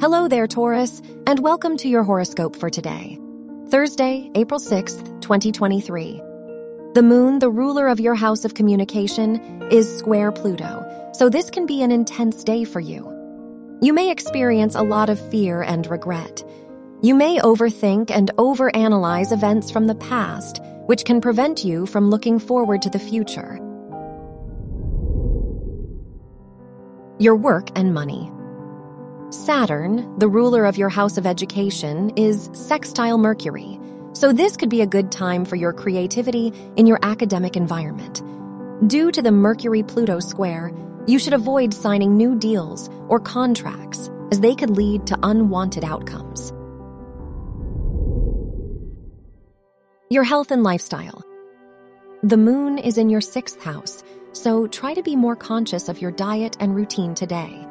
Hello there, Taurus, and welcome to your horoscope for today, Thursday, April 6th, 2023. The moon, the ruler of your house of communication, is square Pluto, so this can be an intense day for you. You may experience a lot of fear and regret. You may overthink and overanalyze events from the past, which can prevent you from looking forward to the future. Your work and money. Saturn, the ruler of your house of education, is sextile Mercury, so this could be a good time for your creativity in your academic environment. Due to the Mercury Pluto square, you should avoid signing new deals or contracts, as they could lead to unwanted outcomes. Your health and lifestyle. The moon is in your sixth house, so try to be more conscious of your diet and routine today.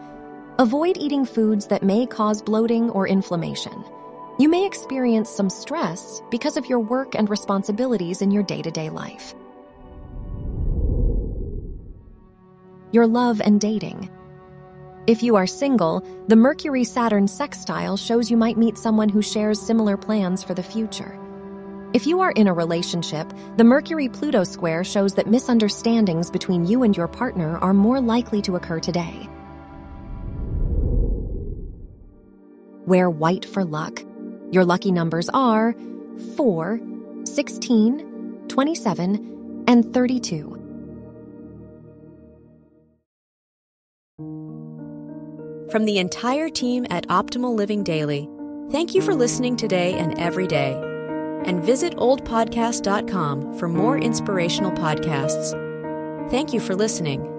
Avoid eating foods that may cause bloating or inflammation. You may experience some stress because of your work and responsibilities in your day to day life. Your love and dating. If you are single, the Mercury Saturn sextile shows you might meet someone who shares similar plans for the future. If you are in a relationship, the Mercury Pluto square shows that misunderstandings between you and your partner are more likely to occur today. Wear white for luck. Your lucky numbers are 4, 16, 27, and 32. From the entire team at Optimal Living Daily, thank you for listening today and every day. And visit oldpodcast.com for more inspirational podcasts. Thank you for listening.